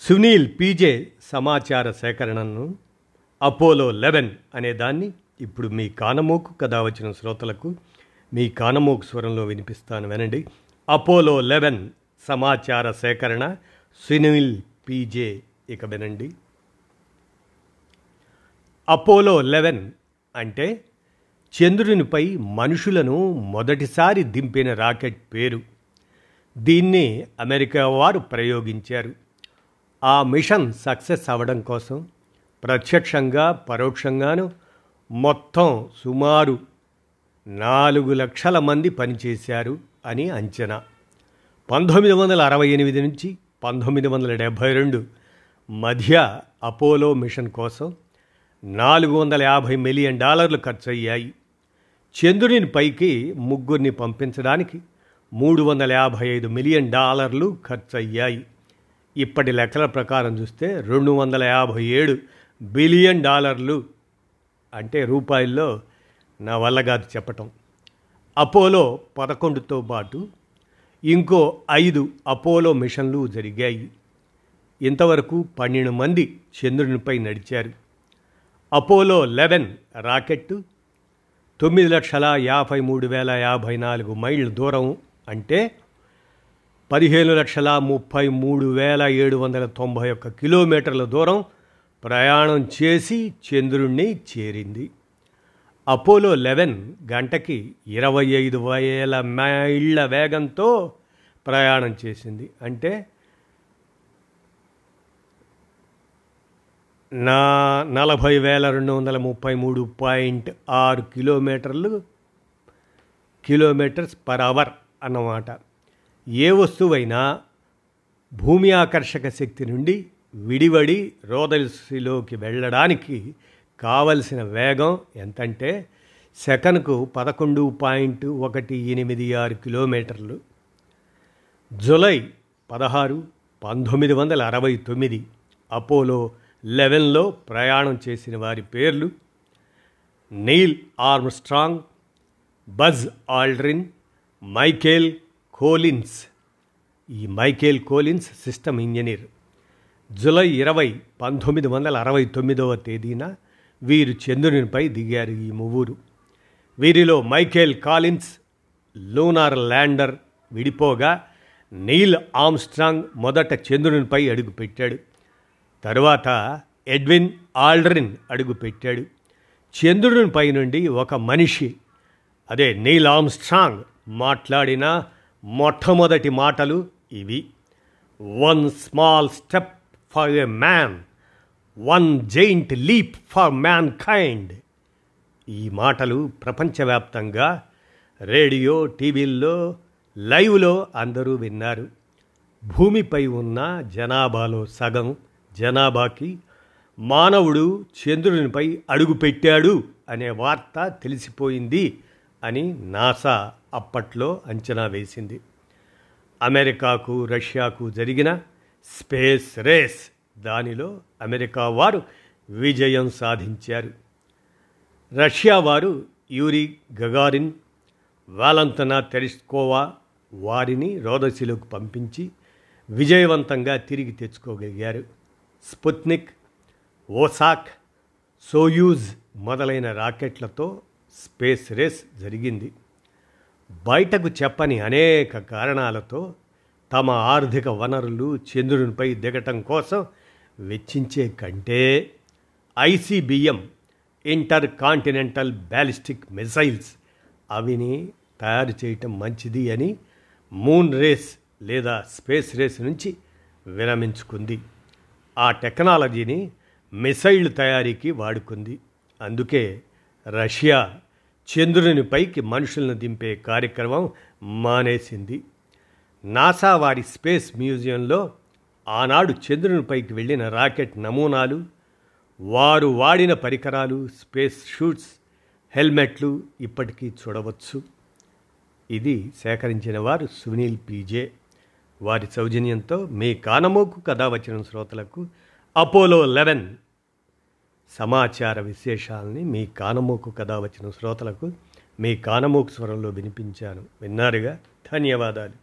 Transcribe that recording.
Sunil PJ సమాచార సేకరణను Apollo eleven అనే దాన్ని ఇప్పుడు మీ కానమోకు కథ వచ్చిన శ్రోతలకు మీ కానమోకు స్వరంలో వినిపిస్తాను వినండి. అపోలో లెవెన్ సమాచార సేకరణ సునీల్ పీజే. ఇక వినండి. అపోలో లెవెన్ అంటే చంద్రునిపై మనుషులను మొదటిసారి దింపిన రాకెట్ పేరు. దీన్ని అమెరికా వారు ప్రయోగించారు. ఆ మిషన్ సక్సెస్ అవ్వడం కోసం ప్రత్యక్షంగా పరోక్షంగాను మొత్తం సుమారు నాలుగు లక్షల మంది పనిచేశారు అని అంచనా. పంతొమ్మిది వందల అరవై ఎనిమిది నుంచి పంతొమ్మిది వందల డెబ్భై రెండు మధ్య అపోలో మిషన్ కోసం నాలుగు వందల యాభై మిలియన్ డాలర్లు ఖర్చయ్యాయి. చంద్రుని పైకి ముగ్గురిని పంపించడానికి మూడు వందల యాభై ఐదు మిలియన్ డాలర్లు ఖర్చయ్యాయి. ఇప్పటి లెక్కల ప్రకారం చూస్తే రెండు వందల యాభై ఏడు బిలియన్ డాలర్లు అంటే రూపాయల్లో నా వల్ల కాదు చెప్పటం. అపోలో పదకొండుతో పాటు ఇంకో ఐదు అపోలో మిషన్లు జరిగాయి. ఇంతవరకు పన్నెండు మంది చంద్రునిపై నడిచారు. అపోలో లెవెన్ రాకెట్టు తొమ్మిది లక్షల యాభై మూడు వేల యాభై నాలుగు మైళ్ళ దూరం అంటే పదిహేను లక్షల ముప్పై మూడు వేల ఏడు వందల తొంభై ఒక్క కిలోమీటర్ల దూరం ప్రయాణం చేసి చంద్రుణ్ణి చేరింది. అపోలో లెవెన్ గంటకి ఇరవై ఐదు వేల మైళ్ళ వేగంతో ప్రయాణం చేసింది. అంటే నా నలభై వేల రెండు వందల ముప్పై మూడు పాయింట్ ఆరు కిలోమీటర్లు కిలోమీటర్స్ పర్ అవర్ అన్నమాట. ఏ వస్తువైనా భూమి ఆకర్షక శక్తి నుండి విడివడి రోదల్సిలోకి వెళ్ళడానికి కావలసిన వేగం ఎంతంటే సెకనుకు పదకొండు పాయింట్ ఒకటి ఎనిమిది ఆరు కిలోమీటర్లు. జులై పదహారు పంతొమ్మిది వందల అరవై తొమ్మిది అపోలో లెవెన్లో ప్రయాణం చేసిన వారి పేర్లు Neil Armstrong Buzz Aldrin Michael Collins. ఈ Michael Collins system engineer. July ఇరవై పంతొమ్మిది వందల అరవై తొమ్మిదవ తేదీన వీరు చంద్రునిపై దిగారు ఈ ముగ్గురు వీరిలో మైకేల్ కాలిన్స్ లూనార్ ల్యాండర్ విడిపోగా నీల్ ఆమ్స్ట్రాంగ్ మొదట చంద్రునిపై అడుగుపెట్టాడు తరువాత ఎడ్విన్ ఆల్డ్రిన్ అడుగుపెట్టాడు చంద్రునిపై నుండి ఒక మనిషి అదే నీల్ ఆమ్స్ట్రాంగ్ మాట్లాడిన మొట్టమొదటి మాటలు ఇవి. One small step for a man one giant leap for mankind ఈ మాటలు ప్రపంచవ్యాప్తంగా రేడియో టీవీల్లో లైవ్లో అందరూ విన్నారు. భూమిపై ఉన్న జనాభాలో సగం జనాభాకి మానవుడు చంద్రునిపై అడుగుపెట్టాడు అనే వార్త తెలిసిపోయింది. అని నాసా అప్పట్లో అంచనా వేసింది. అమెరికాకు రష్యాకు జరిగిన స్పేస్ రేస్ దానిలో అమెరికా వారు విజయం సాధించారు. రష్యా వారు యూరి గగారిన్ వాలంతనా తెరిస్కోవా వారిని రోదశిలోకి పంపించి విజయవంతంగా తిరిగి తెచ్చుకోగలిగారు. స్పుత్నిక్ ఓసాక్ సోయూజ్ మొదలైన రాకెట్లతో స్పేస్ రేస్ జరిగింది. బయటకు చెప్పని అనేక కారణాలతో తమ ఆర్థిక వనరులు చంద్రునిపై దిగటం కోసం వెచ్చించే కంటే ICBM intercontinental ballistic missiles అవిని తయారు చేయటం మంచిది అని మూన్ రేస్ లేదా స్పేస్ రేస్ నుంచి విరమించుకుంది. ఆ టెక్నాలజీని మిసైల్ తయారీకి వాడుకుంది. అందుకే రష్యా చంద్రుని పైకి మనుషులను దింపే కార్యక్రమం మానేసింది. నాసా వారి స్పేస్ మ్యూజియంలో ఆనాడు చంద్రునిపైకి వెళ్ళిన రాకెట్ నమూనాలు వారు వాడిన పరికరాలు స్పేస్ షూట్స్ హెల్మెట్లు ఇప్పటికీ చూడవచ్చు. ఇది సేకరించిన వారు సునీల్ పీజే. వారి సౌజన్యంతో మీ కానమోకు కథ వచ్చిన శ్రోతలకు అపోలో లెవెన్ సమాచార విశేషాలని మీ కానమోకు కథ వచ్చిన శ్రోతలకు మీ కానమోకు స్వరంలో వినిపించాను. విన్నారుగా? ధన్యవాదాలు.